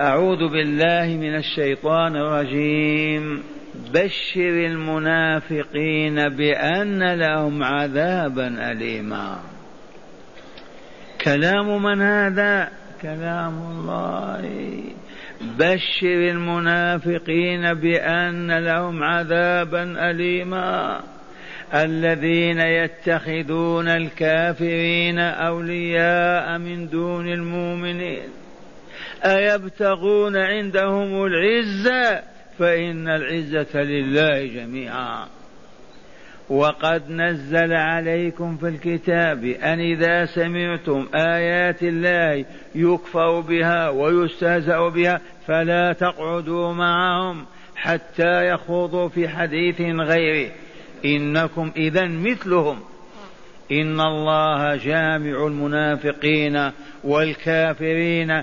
أعوذ بالله من الشيطان الرجيم. بشر المنافقين بأن لهم عذابا أليما. كلام من هذا؟ كلام الله. بشر المنافقين بأن لهم عذابا أليما. الذين يتخذون الكافرين أولياء من دون المؤمنين. أيبتغون عندهم العزة فإن العزة لله جميعا. وقد نزل عليكم في الكتاب أن إذا سمعتم آيات الله يكفر بها ويستهزأ بها فلا تقعدوا معهم حتى يخوضوا في حديث غيره. إنكم إذا مثلهم. إن الله جامع المنافقين والكافرين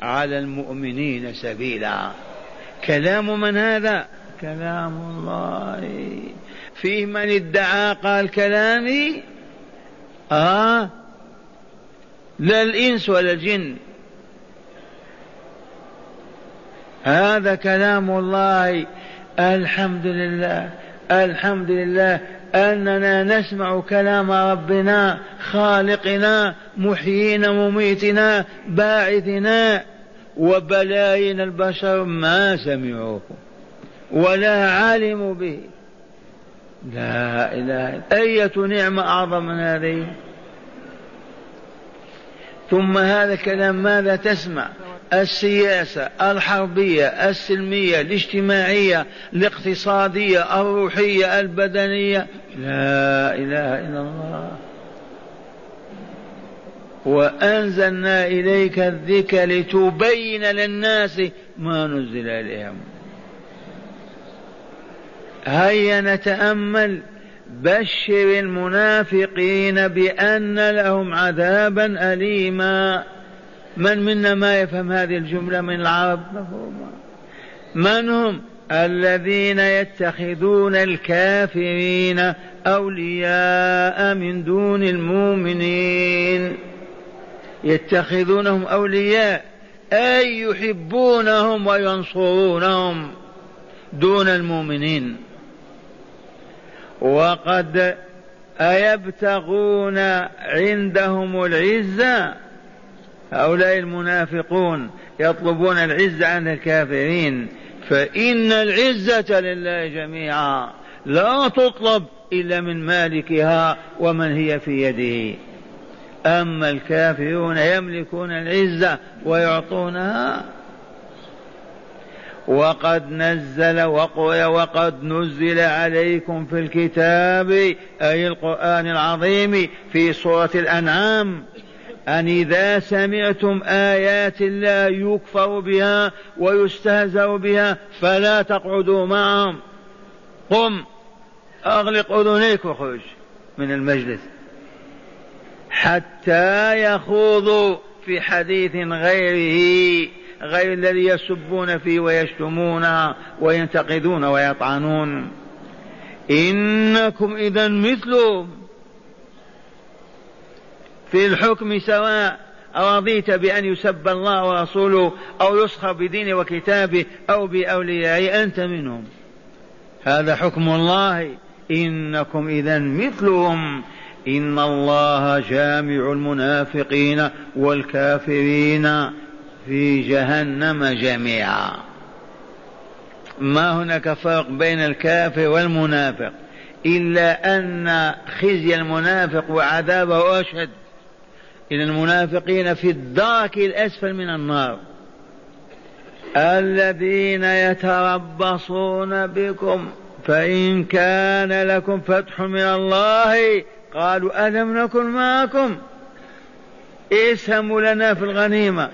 على المؤمنين سبيلا. كلام من هذا؟ كلام الله. فيه من ادعى قال كلامي؟ آه. لا الإنس ولا الجن. هذا كلام الله. الحمد لله. الحمد لله. أننا نسمع كلام ربنا خالقنا محيينا مميتنا باعثنا. وبلايين البشر ما سمعوه ولا علموا به. لا إله إلا أية نعمة أعظم من هذه؟ ثم هذا الكلام ماذا تسمع؟ السياسة الحربية السلمية الاجتماعية الاقتصادية الروحية البدنية. لا إله إلا الله. وأنزلنا إليك الذكر لتبين للناس ما نزل إليهم هيا نتأمل. بشر المنافقين بأن لهم عذابا أليما. من منا ما يفهم هذه الجملة من العرب؟ من هم الذين يتخذون الكافرين أولياء من دون المؤمنين؟ يتخذونهم أولياء أي يحبونهم وينصرونهم دون المؤمنين. وقد أيبتغون عندهم العزة هؤلاء المنافقون يطلبون العزة عند الكافرين. فإن العزة لله جميعا لا تطلب إلا من مالكها ومن هي في يده. أما الكافرون يملكون العزة ويعطونها. وقد نزل وقل وقد نزل عليكم في الكتاب أي القرآن العظيم في سورة الأنعام. أن إذا سمعتم آيات الله يكفر بها ويستهزأ بها فلا تقعدوا معهم. قم أغلق أذنيك وخرج من المجلس. حتى يخوضوا في حديث غيره غير الذي يسبون فيه ويشتمون وينتقدون ويطعنون. إنكم إذا مثلهم. في الحكم سواء رضيت بأن يسب الله ورسوله أو يسخر بدينه وكتابه أو بأوليائه أنت منهم. هذا حكم الله. إنكم إذا مثلهم. إن الله جامع المنافقين والكافرين في جهنم جميعا. ما هناك فرق بين الكافر والمنافق إلا أن خزي المنافق وعذابه أشد. إن المنافقين في الدرك الأسفل من النار. الذين يتربصون بكم فإن كان لكم فتح من الله قالوا ألم نكن معكم؟ اسهموا لنا في الغنيمة.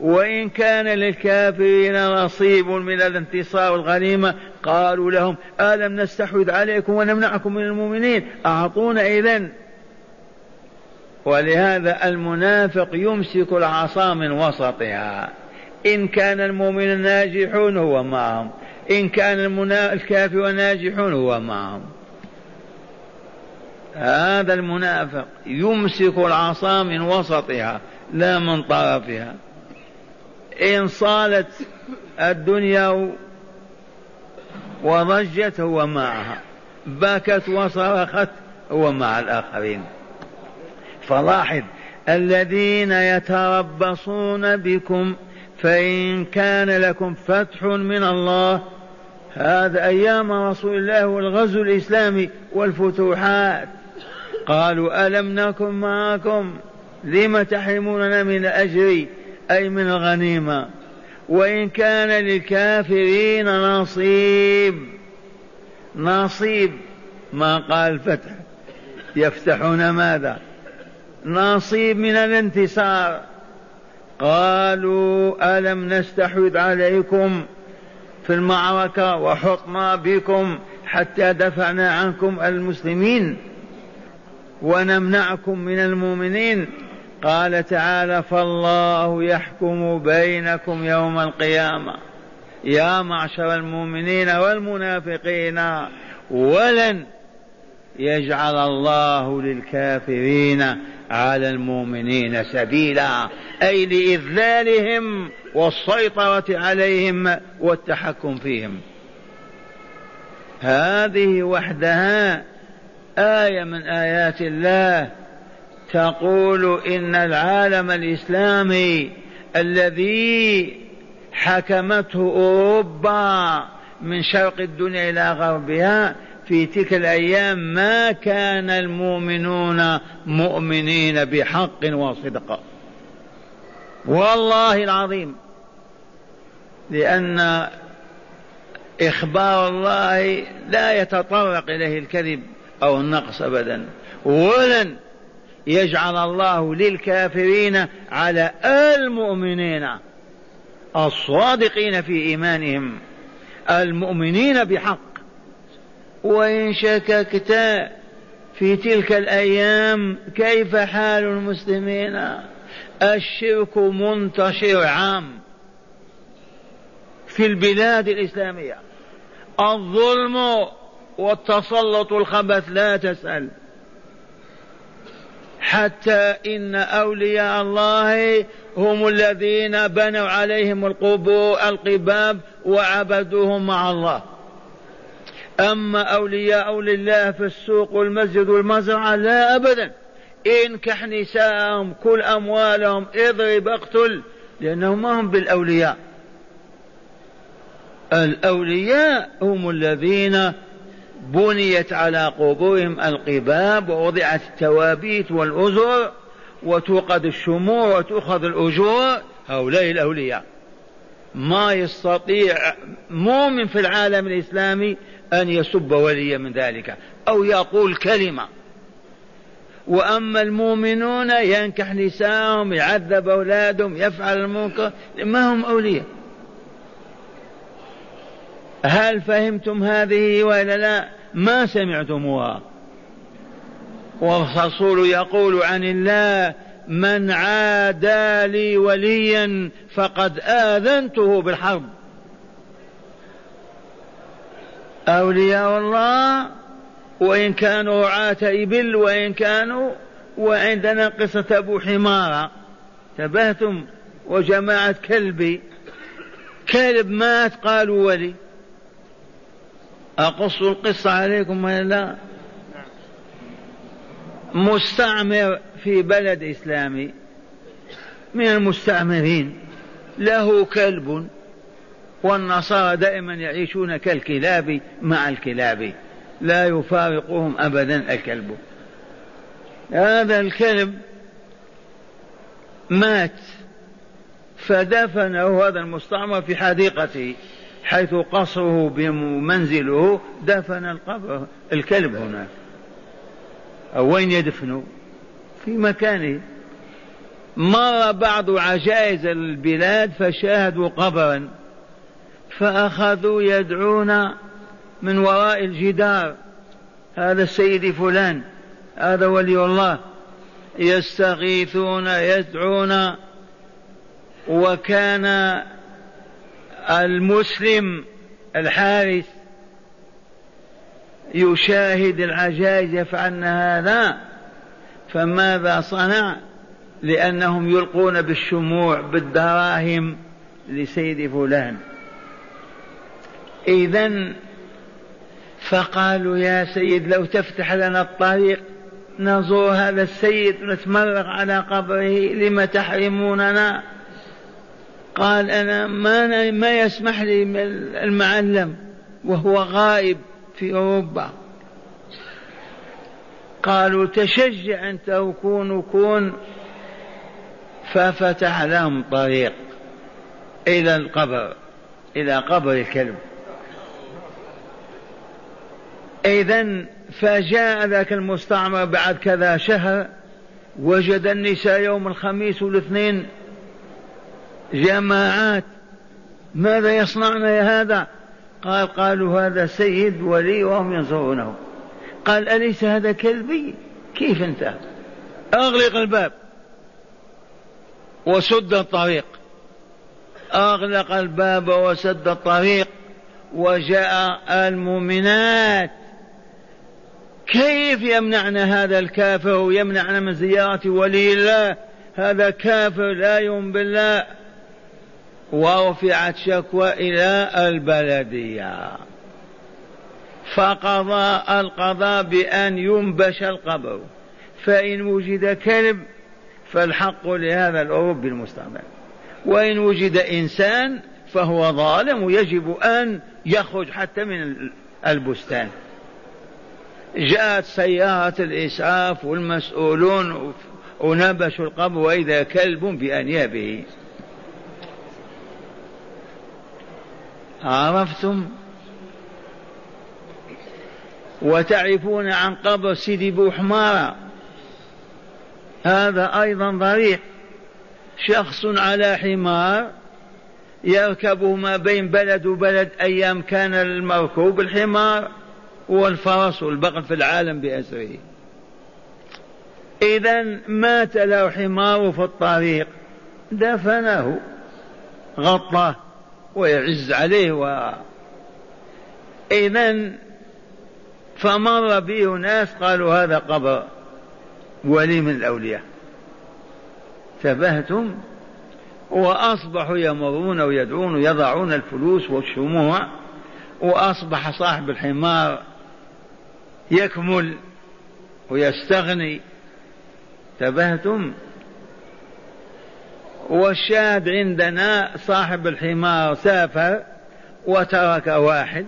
وإن كان للكافرين نصيب من الانتصار والغنيمة قالوا لهم ألم نستحوذ عليكم ونمنعكم من المؤمنين؟ أعطونا إذن. ولهذا المنافق يمسك العصا من وسطها. إن كان المؤمن ناجحون هو معهم. إن كان الكافر ناجحون هو معهم. هذا المنافق يمسك العصا من وسطها لا من طرفها. إن صالت الدنيا وضجت هو معها. بكت وصرخت هو مع الآخرين. فلاحظ الذين يتربصون بكم فإن كان لكم فتح من الله هذا أيام رسول الله والغزو الإسلامي والفتوحات. قالوا ألم نكن معكم؟ لم تحرموننا من الأجر أي من الغنيمة؟ وإن كان للكافرين نصيب. نصيب ما قال فتح. يفتحون ماذا؟ نصيب من الانتصار. قالوا ألم نستحوذ عليكم في المعركة وحطنا بكم حتى دفعنا عنكم المسلمين ونمنعكم من المؤمنين؟ قال تعالى فالله يحكم بينكم يوم القيامة. يا معشر المؤمنين والمنافقين ولن يجعل الله للكافرين على المؤمنين سبيلا أي لإذلالهم والسيطرة عليهم والتحكم فيهم. هذه وحدها آية من آيات الله تقول إن العالم الإسلامي الذي حكمته أوروبا من شرق الدنيا إلى غربها في تلك الأيام ما كان المؤمنون مؤمنين بحق وصدق. والله العظيم. لأن إخبار الله لا يتطرق إليه الكذب أو النقص ابدا. ولن يجعل الله للكافرين على المؤمنين الصادقين في إيمانهم. المؤمنين بحق. وإن شككت في تلك الأيام كيف حال المسلمين؟ الشرك منتشر عام في البلاد الإسلامية. الظلم والتسلط الخبث لا تسأل. حتى إن أولياء الله هم الذين بنوا عليهم القبور القباب وعبدوهم مع الله. أما أولياء لله في السوق والمسجد والمزرعة لا أبدا. انكح نساءهم كل أموالهم اضرب اقتل لأنهم ما هم بالأولياء. الأولياء هم الذين بنيت على قبورهم القباب ووضعت التوابيت والأزر وتوقد الشموع وتؤخذ الأجور. هؤلاء الأولياء. ما يستطيع مؤمن في العالم الإسلامي أن يسب وليا من ذلك أو يقول كلمة. وأما المؤمنون ينكح نساءهم يعذب أولادهم يفعل المنكر ما هم أولياء؟ هل فهمتم هذه ولا لا؟ ما سمعتموها. والرسول يقول عن الله من عادى لي وليا فقد آذنته بالحرب. أولياء الله وإن كانوا رعاة إبل وإن كانوا وعندنا قصة أبو حمارة. تبهتم وجماعة كلبي. كلب مات قالوا ولي. أقص القصة عليكم ولا لا؟ مستعمر في بلد إسلامي. من المستعمرين. له كلب. والنصارى دائما يعيشون كالكلاب مع الكلاب لا يفارقهم أبدا الكلب. هذا الكلب مات فدفنه هذا المستعمر في حديقته حيث قصره بمنزله دفن القبر الكلب هناك أو وين يدفنه؟ في مكانه. مر بعض عجائز البلاد فشاهدوا قبرا. فأخذوا يدعون من وراء الجدار. هذا السيد فلان هذا ولي الله. يستغيثون يدعون وكان المسلم الحارث يشاهد العجائز يفعلن هذا فماذا صنع؟ لأنهم يلقون بالشموع بالدراهم لسيد فلان. إذا فقالوا يا سيد لو تفتح لنا الطريق نزور هذا السيد ونتمرغ على قبره لم تحرموننا؟ قال أنا ما, ما يسمح لي المعلم وهو غائب في أوروبا. قالوا تشجع أنت وكون وكون. ففتح لهم طريق إلى القبر إلى قبر الكلب. إذا فجاء ذاك المستعمر بعد كذا شهر وجد النساء يوم الخميس والاثنين جماعات. ماذا يصنعن يا هذا؟ قال قالوا هذا سيد ولي وهم ينصرونه. قال أليس هذا كلبي؟ كيف أنت؟ أغلق الباب. وسد الطريق. أغلق الباب وسد الطريق وجاء المؤمنات. كيف يمنعنا هذا الكافر ويمنعنا من زيارة ولي الله؟ هذا كافر لا يؤمن بالله. ورفعت شكوى إلى البلدية. فقضى القضاء بأن ينبش القبر. فإن وجد كلب فالحق لهذا الأوروبي المستعمر وإن وجد إنسان فهو ظالم ويجب أن يخرج حتى من البستان. جاءت سيارة الإسعاف والمسؤولون ونبشوا القبر وإذا كلب بأنيابه. عرفتم؟ وتعرفون عن قبر سيدي بوحمارة هذا أيضا ضريح. شخص على حمار يركبه ما بين بلد وبلد أيام كان المركوب الحمار. والفرس والبقر في العالم بأسره. إذا مات له حمار في الطريق دفنه غطاه ويعز عليه و. إذا فمر به ناس قالوا هذا قبر ولي من الأولياء. تبهتم وأصبحوا يمرون ويدعون ويضعون الفلوس والشموع وأصبح صاحب الحمار يكمل ويستغني. تبهتم؟ والشاهد عندنا صاحب الحمار سافر وترك واحد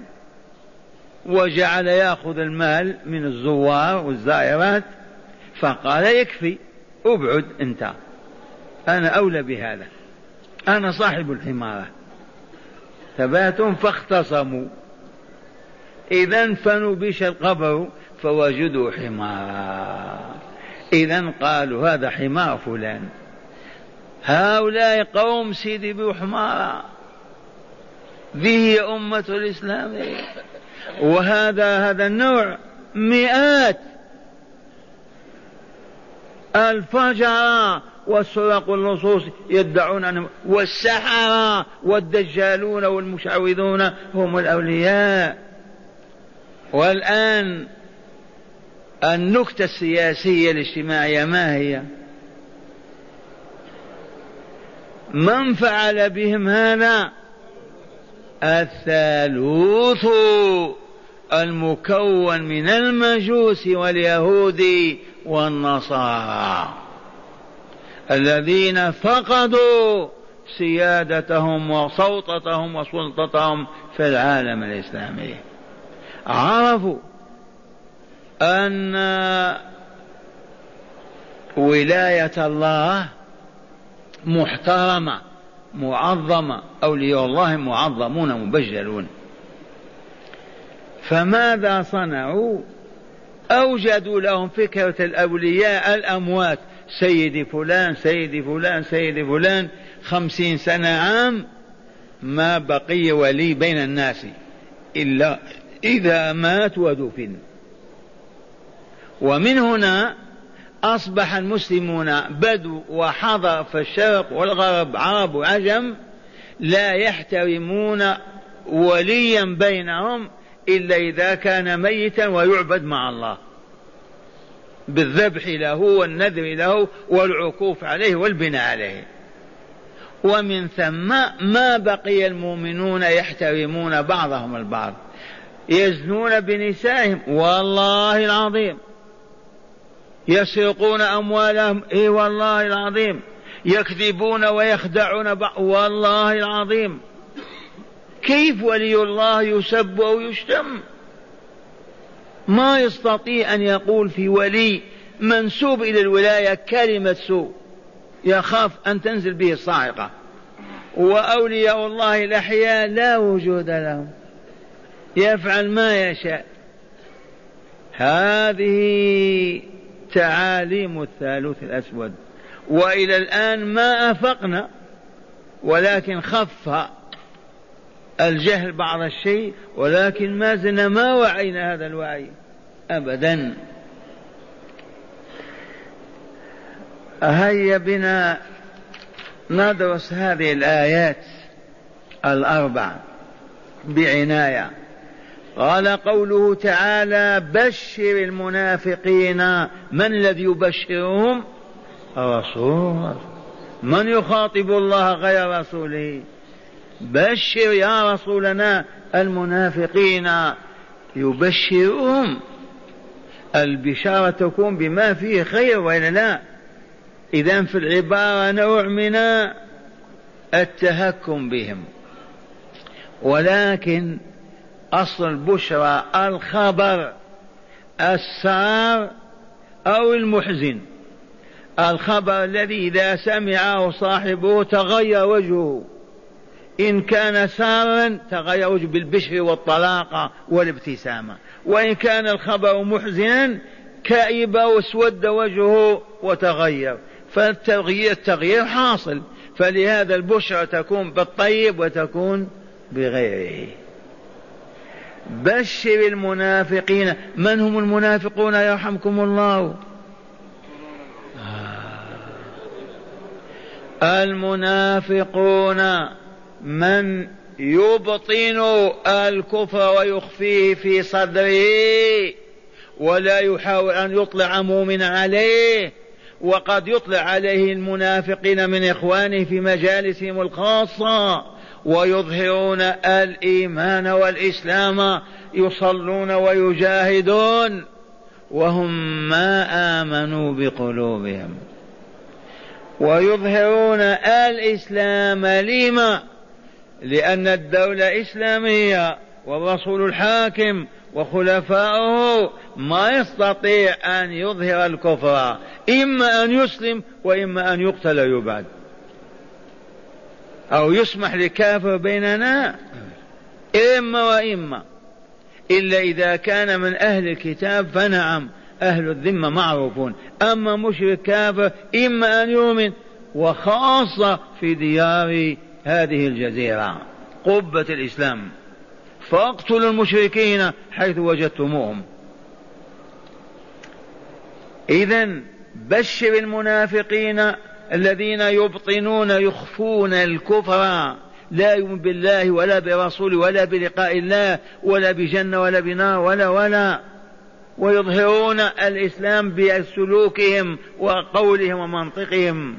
وجعل ياخذ المال من الزوار والزائرات فقال يكفي ابعد انت. أنا أولى بهذا. أنا صاحب الحمارة. ثباتهم فاختصموا. إذا فنبش القبر فوجدوا حمارا إذا قالوا هذا حمار فلان. هؤلاء قوم سيدي بحمارا به أمة الإسلام. وهذا هذا النوع مئات الفجر والسرق واللصوص يدعون أنهم والسحرة والدجالون والمشعوذون هم الأولياء. والآن النكتة السياسية الاجتماعية ما هي؟ من فعل بهم هذا الثالوث المكون من المجوس واليهود والنصارى الذين فقدوا سيادتهم وسلطتهم وسلطتهم في العالم الإسلامي عرفوا أن ولاية الله محترمة معظمة أولياء الله معظمون مبجلون. فماذا صنعوا؟ أوجدوا لهم فكرة الأولياء الأموات. سيدي فلان سيدي فلان سيدي فلان خمسين سنة عام ما بقي ولي بين الناس إلا إذا مات ودفن. ومن هنا أصبح المسلمون بدو وحضر في الشرق والغرب عرب وعجم لا يحترمون وليا بينهم إلا إذا كان ميتا ويعبد مع الله. بالذبح له والنذر له والعكوف عليه والبناء عليه. ومن ثم ما بقي المؤمنون يحترمون بعضهم البعض. يزنون بنسائهم والله العظيم. يسرقون أموالهم إي والله العظيم. يكذبون ويخدعون بعض والله العظيم. كيف ولي الله يسب أو يشتم؟ ما يستطيع أن يقول في ولي منسوب إلى الولاية كلمة سوء. يخاف أن تنزل به الصاعقة وأولياء الله الأحياء لا وجود لهم. يفعل ما يشاء. هذه تعاليم الثالوث الأسود. وإلى الآن ما أفقنا ولكن خف الجهل بعض الشيء ولكن ما زلنا ما وعينا هذا الوعي أبدا. هيا بنا ندرس هذه الآيات الأربع بعناية. قال قوله تعالى بشر المنافقين. من الذي يبشرهم؟ الرسول. من يخاطب الله غير رسوله؟ بشر يا رسولنا المنافقين. يبشرهم. البشارة تكون بما فيه خير وإلا لا؟ إذا في العبارة نوع من التهكم بهم. ولكن أصل البشرى الخبر السار أو المحزن. الخبر الذي إذا سمعه صاحبه تغير وجهه. إن كان سارا تغير وجهه بالبشر والطلاقة والابتسامة. وإن كان الخبر محزنا كئب واسود وجهه وتغير. فالتغيير التغيير حاصل. فلهذا البشرى تكون بالطيب وتكون بغيره. بشر المنافقين. من هم المنافقون يرحمكم الله؟ المنافقون. من يبطن الكفر ويخفيه في صدره ولا يحاول أن يطلع مؤمنا عليه. وقد يطلع عليه المنافقين من إخوانه في مجالسهم الخاصة. ويظهرون الإيمان والإسلام يصلون ويجاهدون وهم ما آمنوا بقلوبهم. ويظهرون الإسلام لما؟ لأن الدولة اسلاميه والرسول الحاكم وخلفاؤه ما يستطيع أن يظهر الكفر إما أن يسلم وإما أن يقتل يبعد أو يسمح لكافر بيننا إما وإما. إلا إذا كان من أهل الكتاب فنعم أهل الذمة معروفون. أما مشرك كافر إما أن يؤمن وخاصة في ديار هذه الجزيرة قبة الإسلام. فاقتلوا المشركين حيث وجدتموهم. إذا بشر المنافقين الذين يبطنون يخفون الكفر لا يؤمن بالله ولا برسوله ولا بلقاء الله ولا بجنة ولا بنار ولا ولا ويظهرون الإسلام بسلوكهم وقولهم ومنطقهم.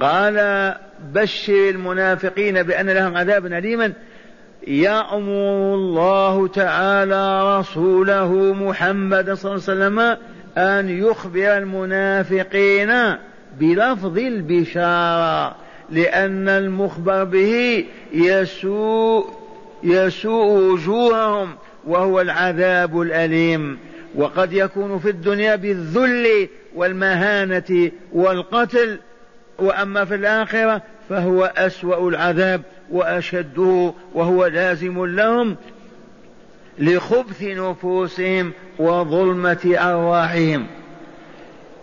قال بشر المنافقين بأن لهم عذابا أليما. يأمر الله تعالى رسوله محمد صلى الله عليه وسلم أن يخبر المنافقين بلفظ البشارة لأن المخبر به يسوء يسوء وجوههم وهو العذاب الأليم. وقد يكون في الدنيا بالذل والمهانة والقتل وأما في الآخرة فهو أسوأ العذاب وأشده وهو لازم لهم لخبث نفوسهم وظلمة أرواحهم.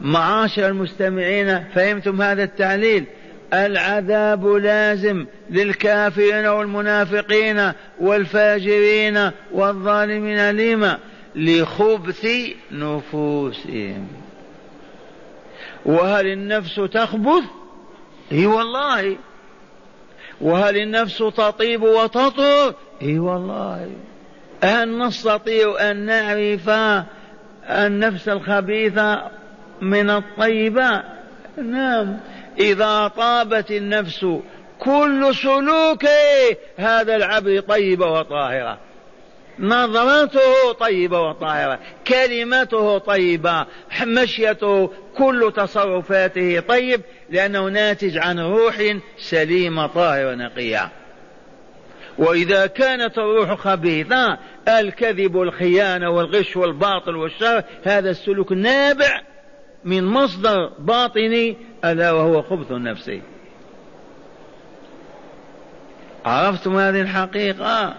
معاشر المستمعين فهمتم هذا التعليل؟ العذاب لازم للكافرين والمنافقين والفاجرين والظالمين لما لخبث نفوسهم. وهل النفس تخبث؟ إي والله. وهل النفس تطيب وتطهر؟ إي والله. هل نستطيع أن نعرف النفس الخبيثة من الطيبه نعم. إذا طابت النفس كل سلوك هذا العبد طيبه وطاهرة. نظرته طيبة وطاهرة. كلمته طيبة. مشيته كل تصرفاته طيب. لأنه ناتج عن روح سليمة طاهرة نقية وإذا كانت الروح خبيثة الكذب والخيانة والغش والباطل والشر هذا السلوك نابع من مصدر باطني ألا وهو خبث نفسي عرفتم هذه الحقيقة؟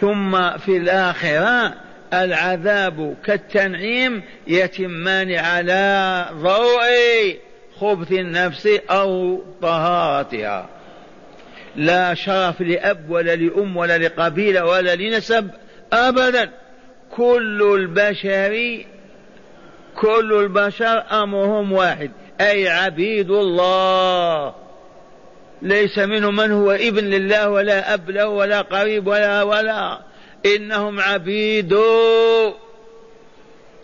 ثم في الآخرة العذاب كالتنعيم يتمان على ضوء خبث النفس أو طهارتها. لا شرف لأب ولا لأم ولا لقبيلة ولا لنسب أبدا. كل البشر كل البشر أمرهم واحد أي عبيد الله. ليس منهم من هو ابن لله ولا أب له ولا قريب ولا ولا. إنهم عبيد.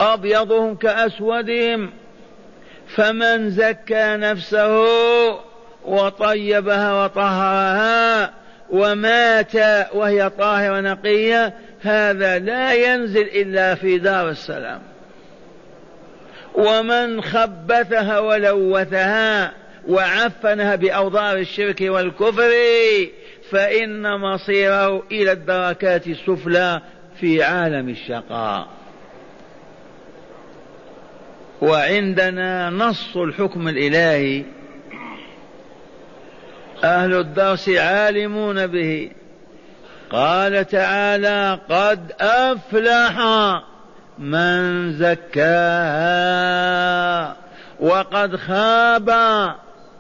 أبيضهم كأسودهم. فمن زكى نفسه وطيبها وطهرها ومات وهي طاهرة نقية هذا لا ينزل إلا في دار السلام. ومن خبثها ولوثها وعفنها بأوضار الشرك والكفر فإن مصيره إلى الدركات السفلى في عالم الشقاء. وعندنا نص الحكم الإلهي. أهل الدرس عالمون به. قال تعالى قد أفلح من زكاها وقد خاب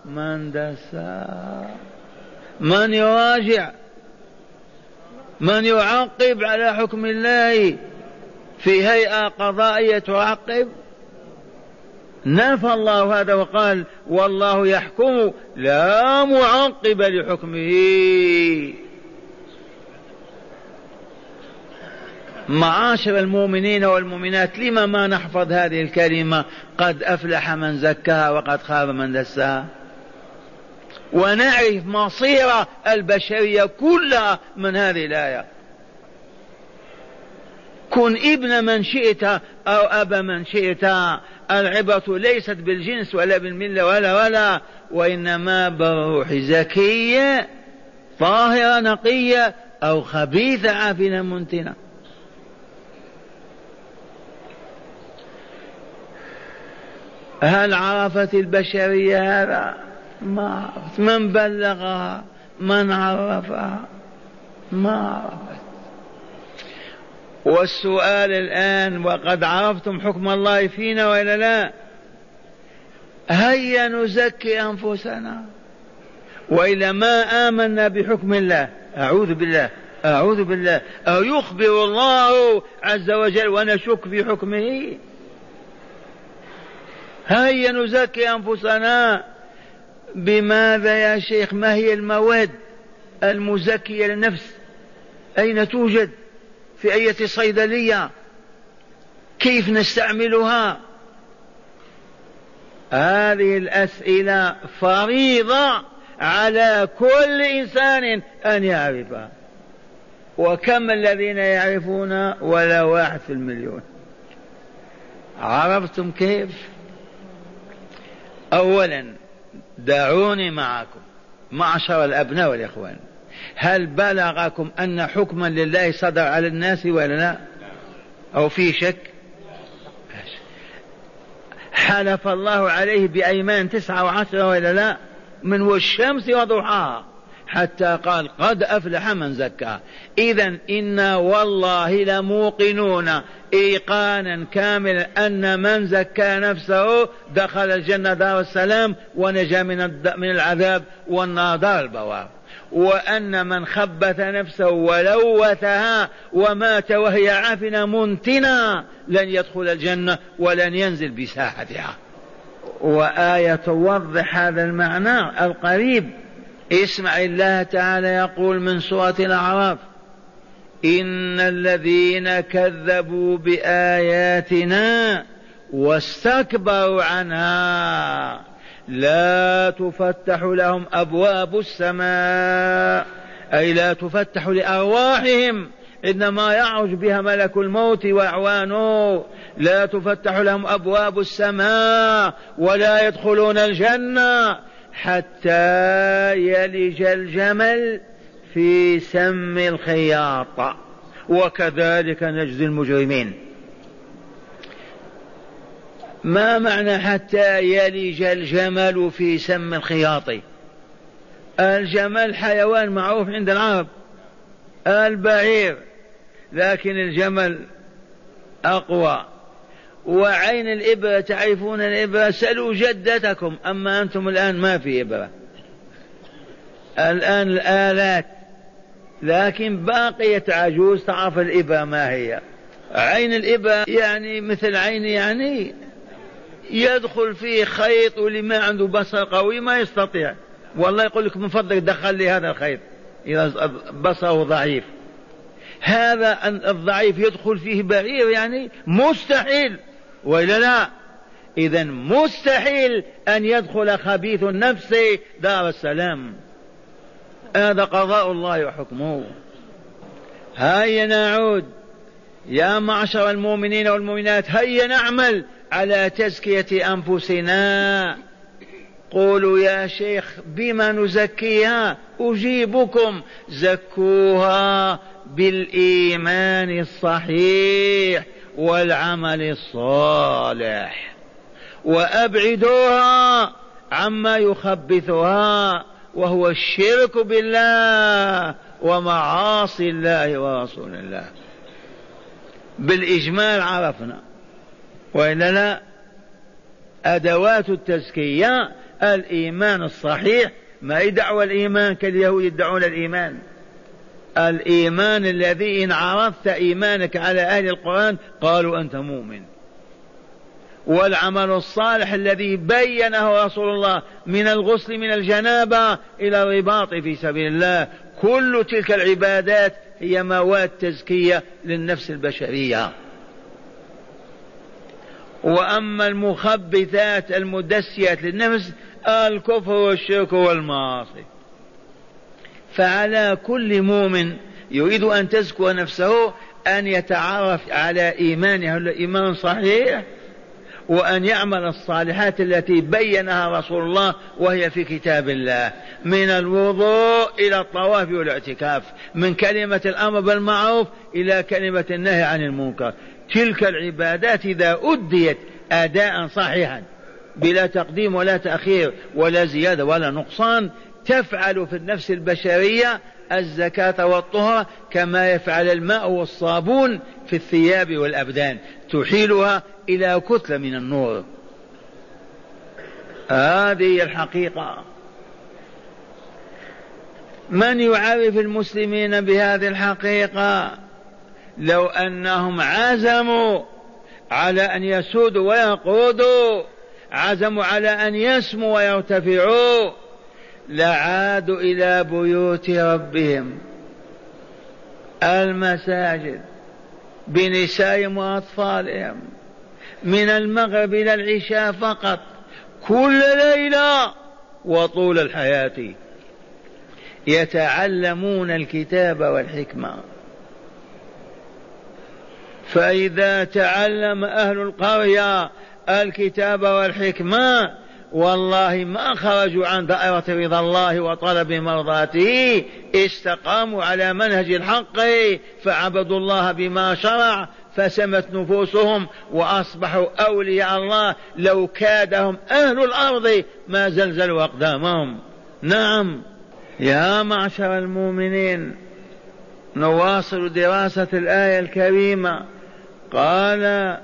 من دسا. من يراجع. من يعقب على حكم الله في هيئة قضائية تعقب. نفى الله هذا وقال والله يحكم لا معقب لحكمه. معاشر المؤمنين والمؤمنات لما ما نحفظ هذه الكلمة؟ قد أفلح من زكاها وقد خاب من دساها. ونعرف مصير البشرية كلها من هذه الآية. كن ابن من شئت أو أبا من شئت. العبرة ليست بالجنس ولا بالملة ولا ولا وإنما بالروح زكية طاهرة نقية أو خبيثة عافنة منتنة. هل عرفت البشرية هذا؟ ما عرفت. من بلغها؟ من عرفها؟ ما عرفت. والسؤال الآن وقد عرفتم حكم الله فينا وإلا لا؟ هيا نزكي أنفسنا. وإلا ما آمنا بحكم الله؟ أعوذ بالله أعوذ بالله. أو يخبر الله عز وجل ونشك في حكمه؟ هيا نزكي أنفسنا بماذا يا شيخ؟ ما هي المواد المزكية للنفس؟ أين توجد؟ في أية صيدلية؟ كيف نستعملها؟ هذه الأسئلة فريضة على كل إنسان أن يعرفها. وكم الذين يعرفون؟ ولا واحد في المليون. عرفتم كيف؟ أولا دعوني معكم معشر الأبناء والإخوان. هل بلغكم أن حكما لله صدر على الناس ولا لا؟ أو في شك؟ حلف الله عليه بأيمان تسعة وعشرة ولا لا؟ من والشمس وضحاها. حتى قال قد أفلح من زكاها. إذا إنا والله لموقنون إيقانا كاملا أن من زكى نفسه دخل الجنة دار السلام ونجا من من العذاب والنار دار البوار. وأن من خبث نفسه ولوثها ومات وهي عافنة منتنة لن يدخل الجنة ولن ينزل بساحتها. وآية توضح هذا المعنى القريب. اسمع الله تعالى يقول من سورة الأعراف إن الذين كذبوا بآياتنا واستكبروا عنها لا تفتح لهم أبواب السماء أي لا تفتح لأرواحهم إنما يعرج بها ملك الموت وأعوانه لا تفتح لهم أبواب السماء ولا يدخلون الجنة. حتى يلج الجمل في سم الخياط. وكذلك نجزي المجرمين. ما معنى حتى يلج الجمل في سم الخياط؟ الجمل حيوان معروف عند العرب البعير. لكن الجمل أقوى. وعين الإبرة تعرفون الإبرة؟ سلوا جدتكم أما أنتم الآن ما في إبرة. الآن الآلات. لكن باقية عجوز تعرف الإبرة ما هي. عين الإبرة يعني مثل عين يعني يدخل فيه خيط واللي ما عنده بصر قوي ما يستطيع. والله يقول لك من فضلك دخل لي هذا الخيط. إذا بصره ضعيف. هذا الضعيف يدخل فيه بعير يعني مستحيل. وإلا لا؟ إذا مستحيل أن يدخل خبيث النفس دار السلام. هذا قضاء الله وحكمه. هيا نعود. يا معشر المؤمنين والمؤمنات هيا نعمل على تزكية أنفسنا. قولوا يا شيخ بما نزكيها أجيبكم. زكوها بالإيمان الصحيح. والعمل الصالح وأبعدوها عما يخبثها وهو الشرك بالله ومعاصي الله ورسول الله. بالإجمال عرفنا. وإلا لا أدوات التزكية الإيمان الصحيح ما يدعو الإيمان كاليهود يدعون الإيمان؟ الإيمان الذي إن عرضت إيمانك على أهل القرآن قالوا أنت مؤمن. والعمل الصالح الذي بينه رسول الله من الغسل من الجنابة إلى الرباط في سبيل الله. كل تلك العبادات هي مواد تزكية للنفس البشرية. وأما المخبثات المدسيات للنفس الكفر والشرك والمعاصي. فعلى كل مؤمن يريد أن تزكو نفسه أن يتعرف على إيمانه. الإيمان صحيح؟ وأن يعمل الصالحات التي بينها رسول الله وهي في كتاب الله. من الوضوء إلى الطواف والاعتكاف. من كلمة الأمر بالمعروف إلى كلمة النهي عن المنكر. تلك العبادات إذا أديت أداء صحيحا. بلا تقديم ولا تأخير ولا زيادة ولا نقصان تفعل في النفس البشرية الزكاة والطهرة كما يفعل الماء والصابون في الثياب والأبدان. تحيلها إلى كتلة من النور. هذه الحقيقة. من يعرف المسلمين بهذه الحقيقة؟ لو أنهم عزموا على أن يسودوا ويقودوا عزموا على أن يسموا ويرتفعوا. لعادوا إلى بيوت ربهم. المساجد بنسائهم وأطفالهم. من المغرب إلى العشاء فقط. كل ليلة وطول الحياة. يتعلمون الكتاب والحكمة. فإذا تعلم أهل القرية الكتاب والحكمة والله ما خرجوا عن دائرة رضا الله وطلب مرضاته استقاموا على منهج الحق فعبدوا الله بما شرع فسمت نفوسهم وأصبحوا أولياء الله. لو كادهم أهل الأرض ما زلزلوا أقدامهم. نعم. يا معشر المؤمنين نواصل دراسة الآية الكريمة. قال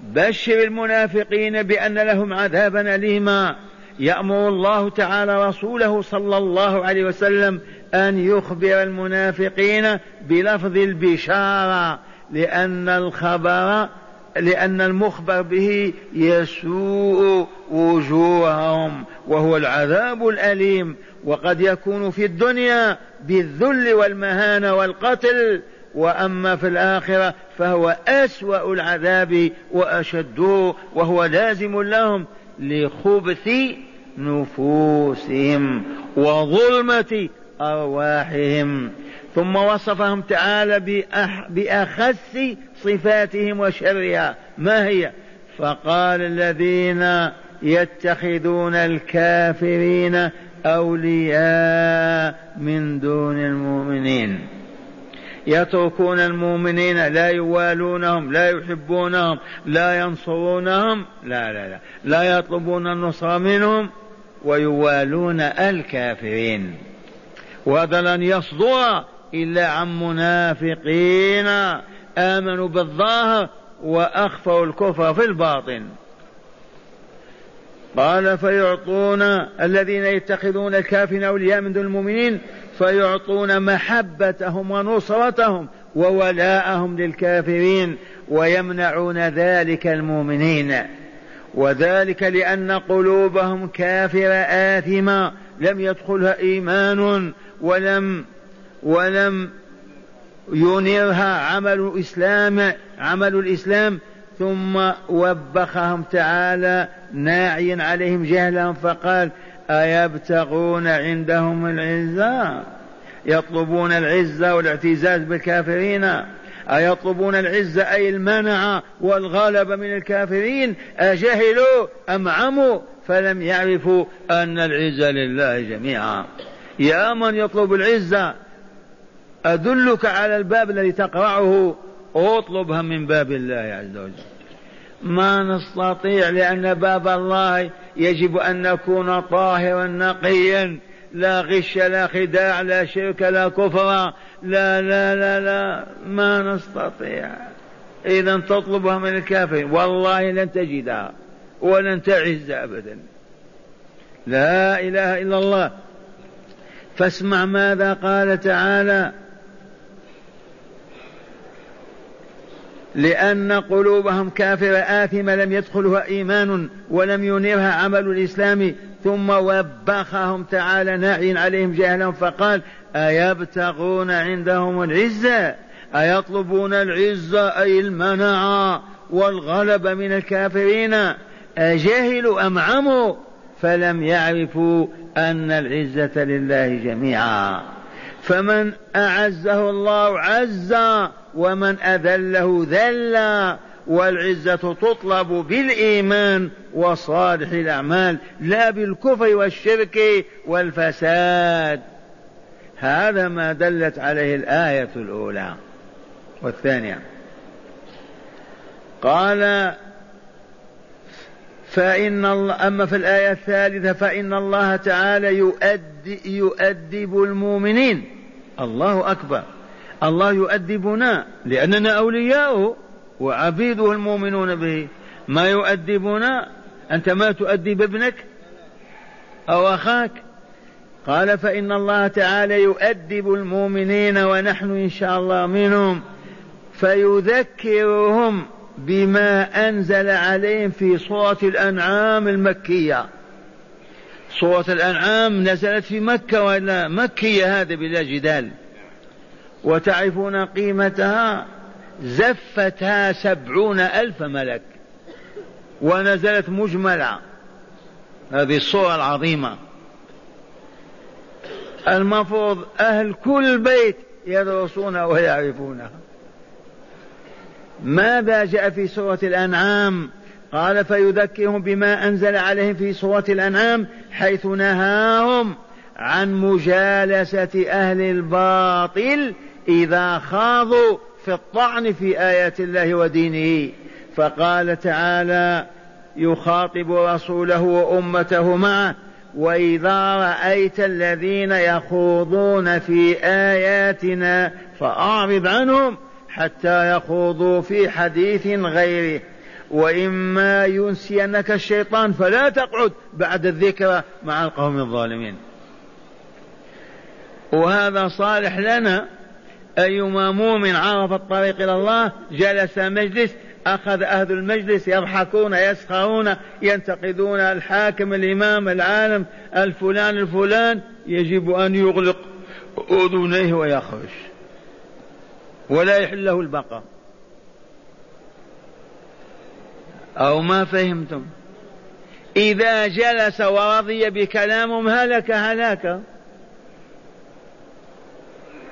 بشر المنافقين بأن لهم عذابا أليما. يأمر الله تعالى رسوله صلى الله عليه وسلم أن يخبر المنافقين بلفظ البشارة لأن الخبر لأن المخبر به يسوء وجوههم وهو العذاب الأليم. وقد يكون في الدنيا بالذل والمهانة والقتل وأما في الآخرة فهو أسوأ العذاب وأشده وهو لازم لهم لخبث نفوسهم وظلمة أرواحهم. ثم وصفهم تعالى بأخس صفاتهم وشرها. ما هي؟ فقال الذين يتخذون الكافرين أولياء من دون المؤمنين. يتركون المؤمنين لا يوالونهم لا يحبونهم لا ينصرونهم لا لا لا لا يطلبون النصر منهم ويوالون الكافرين. وهذا لن يصدر إلا عن منافقين. آمنوا بالظاهر وأخفوا الكفر في الباطن. قال فيعطون الذين يتخذون الكافرين أولياء من دون المؤمنين فيعطون محبتهم ونصرتهم وولاءهم للكافرين ويمنعون ذلك المؤمنين. وذلك لأن قلوبهم كافرة آثمة لم يدخلها إيمان ولم ولم ينيرها عمل الإسلام عمل الإسلام. ثم وبخهم تعالى ناعيا عليهم جهلهم فقال أيبتغون عندهم العزة؟ يطلبون العزة والاعتزاز بالكافرين. أيطلبون العزة أي المنع والغلبة من الكافرين؟ أجهلوا أم عموا؟ فلم يعرفوا أن العزة لله جميعا. يا من يطلب العزة أدلك على الباب الذي تقرعه أطلبها من باب الله عز وجل. ما نستطيع لأن باب الله يجب أن نكون طاهرا نقيا. لا غش لا خداع لا شرك لا كفر. لا لا لا لا ما نستطيع. إذا تطلبها من الكافر والله لن تجدها ولن تعز أبدا. لا إله إلا الله. فاسمع ماذا قال تعالى لأن قلوبهم كافرة آثمة لم يدخلها إيمان ولم ينيرها عمل الإسلام ثم وبخهم تعالى ناعي عليهم جهلا فقال أيبتغون عندهم العزة أيطلبون العزة أي المنع والغلب من الكافرين؟ أجهلوا أم عموا؟ فلم يعرفوا أن العزة لله جميعا. فمن أعزه الله عز ومن أذله ذل والعزة تطلب بالإيمان وصالح الأعمال لا بالكفر والشرك والفساد. هذا ما دلت عليه الآية الأولى والثانية. قال فإن الله أما في الآية الثالثة فإن الله تعالى يؤدي يؤدب المؤمنين. الله أكبر. الله يؤدبنا لأننا أولياؤه وعبيده المؤمنون به. ما يؤدبنا؟ أنت ما تؤدب ابنك أو أخاك؟ قال فإن الله تعالى يؤدب المؤمنين ونحن إن شاء الله منهم فيذكرهم بما أنزل عليهم في سورة الأنعام المكية. سورة الأنعام نزلت في مكة ولا مكية هذا بلا جدال. وتعرفون قيمتها؟ زفتها سبعون ألف ملك. ونزلت مجملة هذه الصورة العظيمة. المفروض أهل كل بيت يدرسونها ويعرفونها. ماذا جاء في سورة الأنعام؟ قال فيذكرهم بما أنزل عليهم في سورة الأنعام حيث نهاهم عن مجالسة أهل الباطل إذا خاضوا في الطعن في آيات الله ودينه فقال تعالى يخاطب رسوله وأمته معه وإذا رأيت الذين يخوضون في آياتنا فأعرض عنهم حتى يخوضوا في حديث غيره. وإما ينسينك الشيطان فلا تقعد بعد الذكرى مع القوم الظالمين. وهذا صالح لنا أيما مؤمن عرف الطريق إلى الله جلس مجلس أخذ أهل المجلس يضحكون يسخرون ينتقدون الحاكم الإمام العالم الفلان الفلان يجب أن يغلق. أذنيه ويخرج. ولا يحل له البقاء. أو ما فهمتم. إذا جلس ورضي بكلامهم هلك هلاكا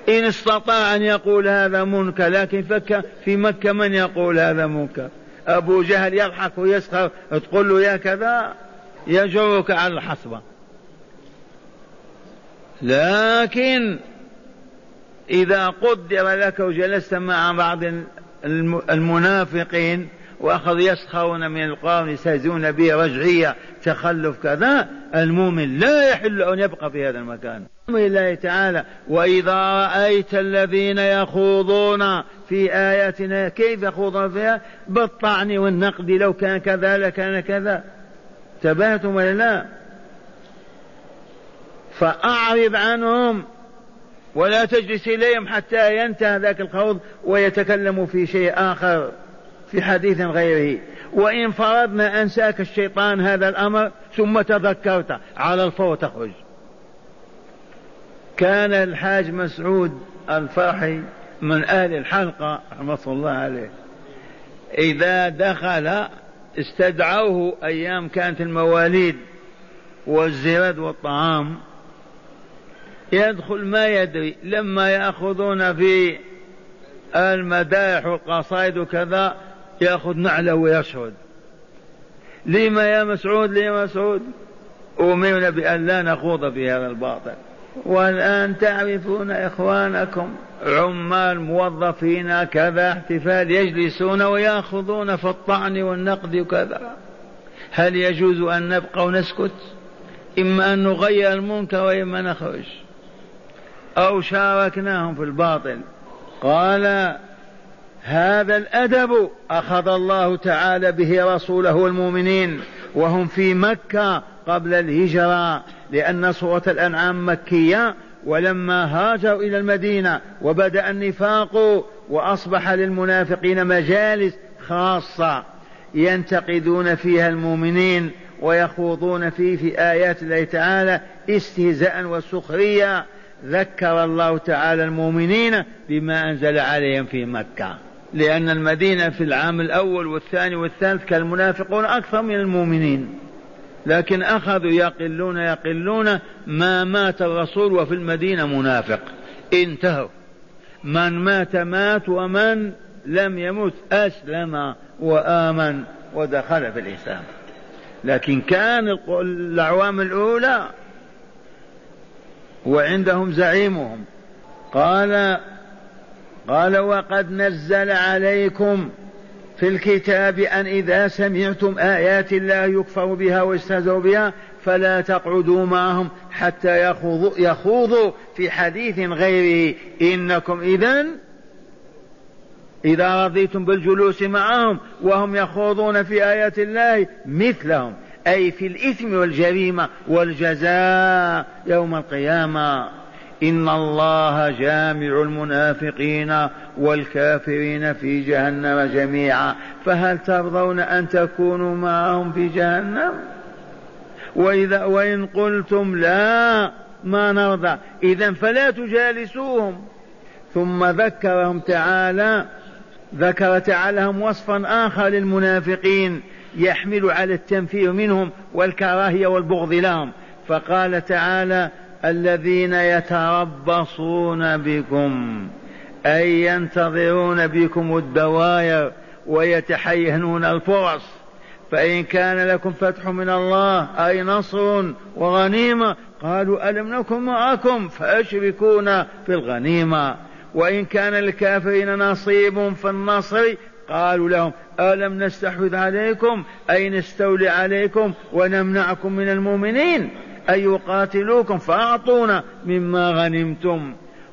إن استطاع أن يقول هذا منكر لكن فك في مكة من يقول هذا منكر؟ أبو جهل يضحك ويسخر تقول له يا كذا يجرك على الحصبة. لكن إذا قدر لك وجلست مع بعض المنافقين وأخذوا يسخرون من القوم يستهزئون به رجعية تخلف كذا المؤمن لا يحل أن يبقى في هذا المكان. الله تعالى. وإذا رأيت الذين يخوضون في آياتنا كيف يخوضون فيها؟ بالطعن والنقد لو كان كذا لكان كذا. تبهتم ولا لا؟ فأعرض عنهم ولا تجلس إليهم حتى ينتهى ذاك الخوض ويتكلموا في شيء آخر في حديث غيره. وإن فرضنا أنساك الشيطان هذا الأمر ثم تذكرت على الفور تخرج. كان الحاج مسعود الفرحي من أهل الحلقة رحمة الله عليه. إذا دخل استدعوه أيام كانت المواليد والزرد والطعام. يدخل ما يدري لما يأخذون في المدائح والقصائد وكذا يأخذ نعلة ويشهد. لما يا مسعود لما مسعود؟ أمرنا بأن لا نخوض في هذا الباطل. والآن تعرفون إخوانكم عمال موظفين كذا احتفال يجلسون ويأخذون في الطعن والنقد وكذا. هل يجوز أن نبقى ونسكت؟ إما أن نغير المنكر وإما نخرج. أو شاركناهم في الباطل. قال هذا الأدب أخذ الله تعالى به رسوله والمؤمنين وهم في مكة قبل الهجرة. لأن سورة الأنعام مكية ولما هاجروا إلى المدينة وبدأ النفاق وأصبح للمنافقين مجالس خاصة ينتقدون فيها المؤمنين ويخوضون فيه في آيات الله تعالى استهزاء وسخرية. ذكر الله تعالى المؤمنين بما أنزل عليهم في مكة. لأن المدينة في العام الأول والثاني والثالث كالمنافقون أكثر من المؤمنين. لكن أخذوا يقلون يقلون ما مات الرسول وفي المدينة منافق. انتهوا. من مات مات ومن لم يمت أسلم وآمن ودخل في الإسلام. لكن كان الأعوام الأولى وعندهم زعيمهم. قال قال وقد نزل عليكم في الكتاب أن إذا سمعتم آيات الله يكفر بها ويستهزأ بها فلا تقعدوا معهم حتى يخوضوا, يخوضوا في حديث غيره. إنكم إذا إذا رضيتم بالجلوس معهم وهم يخوضون في آيات الله مثلهم أي في الإثم والجريمة والجزاء يوم القيامة. إن الله جامع المنافقين والكافرين في جهنم جميعا فهل ترضون أن تكونوا معهم في جهنم؟ وإذا وإن قلتم لا ما نرضى إذا فلا تجالسوهم. ثم ذكرهم تعالى ذكر تعالى لهم وصفا آخر للمنافقين يحمل على التنفير منهم والكراهية والبغض لهم. فقال تعالى الذين يتربصون بكم أي ينتظرون بكم الدواير ويتحينون الفرص. فإن كان لكم فتح من الله أي نصر وغنيمة قالوا ألم نكن معكم؟ فأشركونا في الغنيمة. وإن كان للكافرين نصيب في النصر قالوا لهم ألم نستحوذ عليكم أي نستولي عليكم ونمنعكم من المؤمنين؟ أن يقاتلوكم فأعطونا مما غنمتم.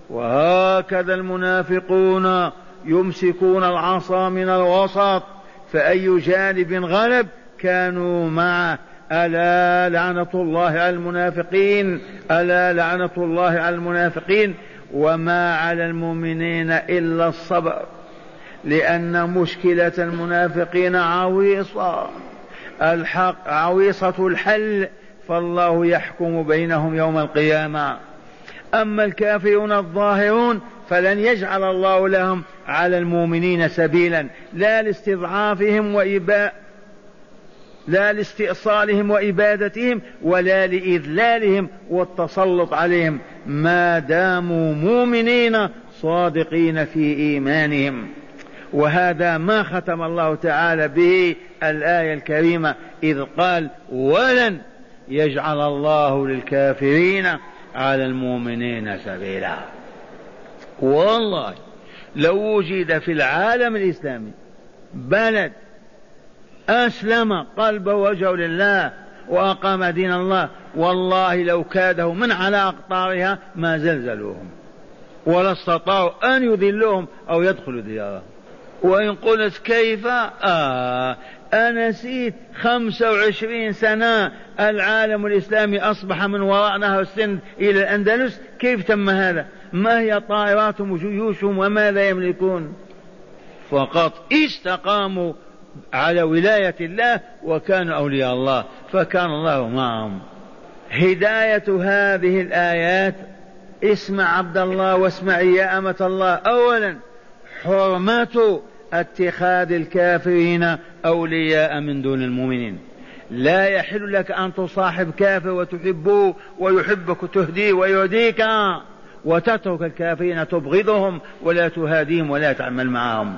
وهكذا المنافقون يمسكون العصا من الوسط فأي جانب غلب كانوا معه ألا لعنة الله على المنافقين ألا لعنة الله على المنافقين. وما على المؤمنين إلا الصبر لأن مشكلة المنافقين عويصة. الحق عويصة الحل فالله يحكم بينهم يوم القيامة. أما الكافرون الظاهرون فلن يجعل الله لهم على المؤمنين سبيلا. لا لاستضعافهم وإباء لا لاستئصالهم وإبادتهم ولا لإذلالهم والتسلط عليهم. ما داموا مؤمنين صادقين في إيمانهم. وهذا ما ختم الله تعالى به الآية الكريمة. إذ قال ولن يجعل الله للكافرين على المؤمنين سبيلا. والله لو وجد في العالم الإسلامي بلد أسلم قلبه وجهه لله وأقام دين الله والله لو كاده من على أقطارها ما زلزلوهم ولا استطاعوا أن يذلوهم أو يدخلوا ديارهم. وإن قلت كيف؟ آه أنسيت خمسة وعشرين سنة العالم الإسلامي أصبح من وراء نهر السند إلى الأندلس. كيف تم هذا؟ ما هي طائراتهم وجيوشهم وماذا يملكون؟ فقط استقاموا على ولاية الله وكانوا أولياء الله فكان الله معهم. هداية هذه الآيات اسمع عبد الله واسمعي يا أمة الله. أولا حرمة اتخاذ الكافرين أولياء من دون المؤمنين. لا يحل لك أن تصاحب كافر وتحبه ويحبك تهديه ويهديك وتترك الكافرين تبغضهم ولا تهاديهم ولا تعمل معهم.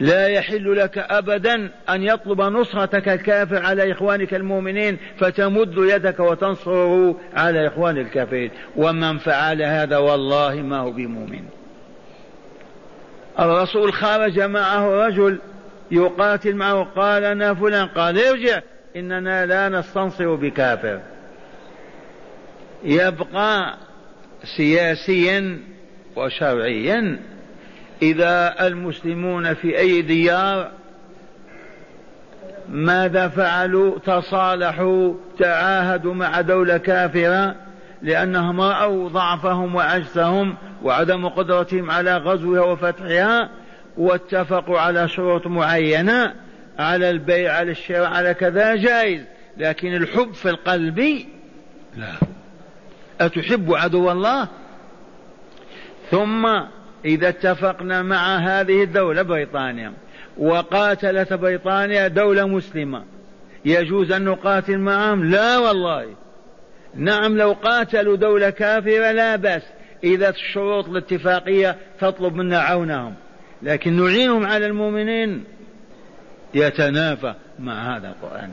لا يحل لك ابدا أن يطلب نصرتك الكافر على إخوانك المؤمنين فتمد يدك وتنصره على إخوان الكافرين. ومن فعل هذا والله ما هو بمؤمن. الرسول خرج معه رجل يقاتل معه قال أنا فلان قال ارجع إننا لا نستنصر بكافر. يبقى سياسيا وشرعيا إذا المسلمون في أي ديار ماذا فعلوا؟ تصالحوا تعاهدوا مع دولة كافرة. لأنهم رأوا ضعفهم وعجزهم وعدم قدرتهم على غزوها وفتحها واتفقوا على شروط معينة على البيع على الشراء على كذا جائز لكن الحب في القلب لا. أتحب عدو الله؟ ثم إذا اتفقنا مع هذه الدولة بريطانيا وقاتلت بريطانيا دولة مسلمة يجوز أن نقاتل معهم؟ لا والله. نعم لو قاتلوا دولة كافرة لا بأس. إذا الشروط الاتفاقية تطلب منا عونهم. لكن نعينهم على المؤمنين. يتنافى مع هذا القرآن.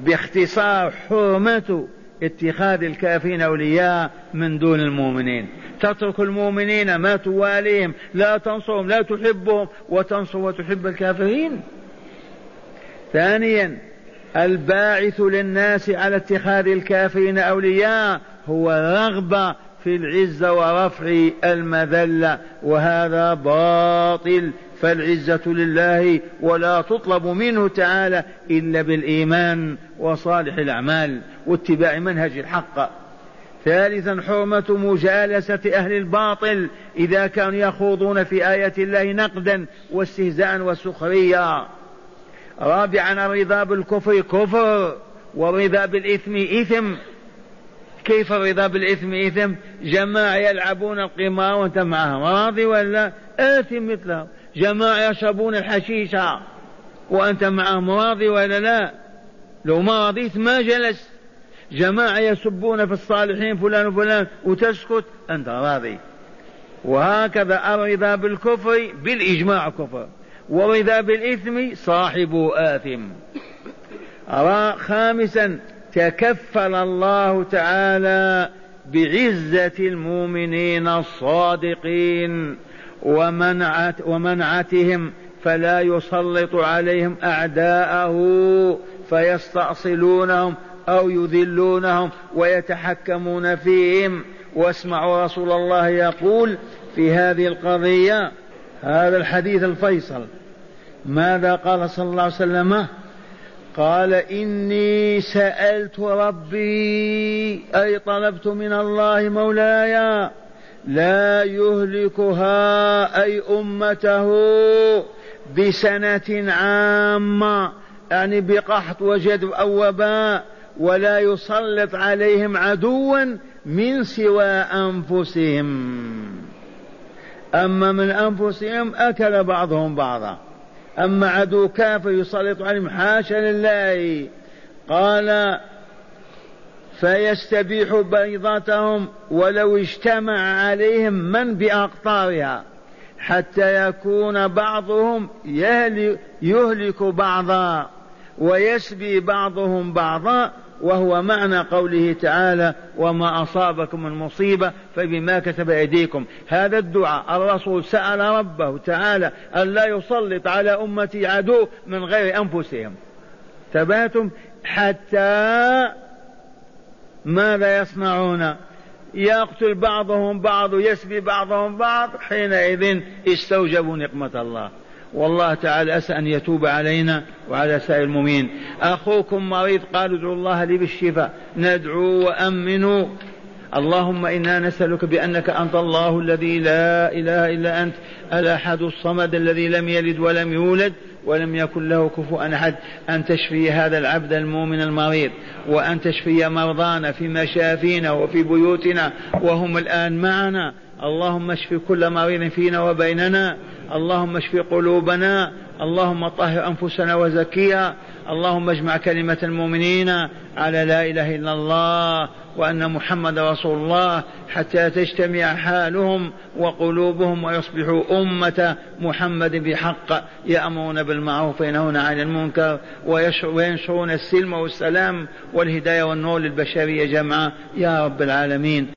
باختصار حرمة اتخاذ الكافرين أولياء من دون المؤمنين. تترك المؤمنين ما تواليهم لا تنصرهم لا تحبهم وتنصر وتحب الكافرين. ثانيا الباعث للناس على اتخاذ الكافرين أولياء هو رغبة في العزة ورفع المذلة وهذا باطل. فالعزة لله ولا تطلب منه تعالى إلا بالإيمان وصالح الأعمال واتباع منهج الحق. ثالثا حرمة مجالسة أهل الباطل. إذا كانوا يخوضون في آيات الله نقدا واستهزاء وسخرية. رابعا الرضا بالكفر كفر والرضا بالإثم إثم. كيف الرضا بالإثم إثم؟ جماعة يلعبون القمار وأنت معهم. راضي ولا؟ آثم مثلهم جماعة يشربون الحشيشة وأنت معهم. راضي ولا لا؟ لو ما رضيت ما جلست جماعة يسبون في الصالحين فلان وفلان وتسكت. أنت راضي. وهكذا الرضا بالكفر بالإجماع كفر. والرضا بالإثم صاحب آثم. خامسا تكفل الله تعالى بعزة المؤمنين الصادقين ومنعت ومنعتهم فلا يسلط عليهم أعداءه فيستأصلونهم أو يذلونهم ويتحكمون فيهم. واسمعوا رسول الله يقول في هذه القضية هذا الحديث الفيصل. ماذا قال صلى الله عليه وسلم؟ قال إني سألت ربي أي طلبت من الله مولاي لا يهلكها أي أمته بسنة عامة يعني بقحط وجدب أو وباء ولا يسلط عليهم عدوا من سوى أنفسهم. أما من أنفسهم أكل بعضهم بعضا. أما عدو كافر يسلط عليهم حاشا لله. قال فيستبيح بيضتهم ولو اجتمع عليهم من بأقطارها حتى يكون بعضهم يهلك بعضا ويسبي بعضهم بعضا وهو معنى قوله تعالى وما أصابكم من مصيبة فبما كتب أيديكم. هذا الدعاء الرسول سأل ربه تعالى أن لا يسلط على أمتي عدو من غير أنفسهم. ثباتم حتى ماذا يصنعون؟ يقتل بعضهم بعض يسبي بعضهم بعض حينئذ استوجبوا نقمة الله. والله تعالى أسأل أن يتوب علينا وعلى سائر المؤمنين. أخوكم مريض قالوا ادعوا الله لي بالشفاء. ندعو وأمنوا. اللهم إنا نسألك بأنك أنت الله الذي لا إله إلا أنت الأحد الصمد الذي لم يلد ولم يولد ولم يكن له كفوا أحد. أن تشفي هذا العبد المؤمن المريض وأن تشفي مرضانا في مشافينا وفي بيوتنا وهم الآن معنا. اللهم اشف كل مريض فينا وبيننا اللهم اشف قلوبنا اللهم طهر أنفسنا وزكيها اللهم اجمع كلمة المؤمنين على لا إله إلا الله وأن محمد رسول الله حتى تجتمع حالهم وقلوبهم ويصبحوا أمة محمد بحق يأمرون بالمعروف وينهون عن المنكر وينشرون السلم والسلام والهداية والنور للبشرية جمعا. يا رب العالمين.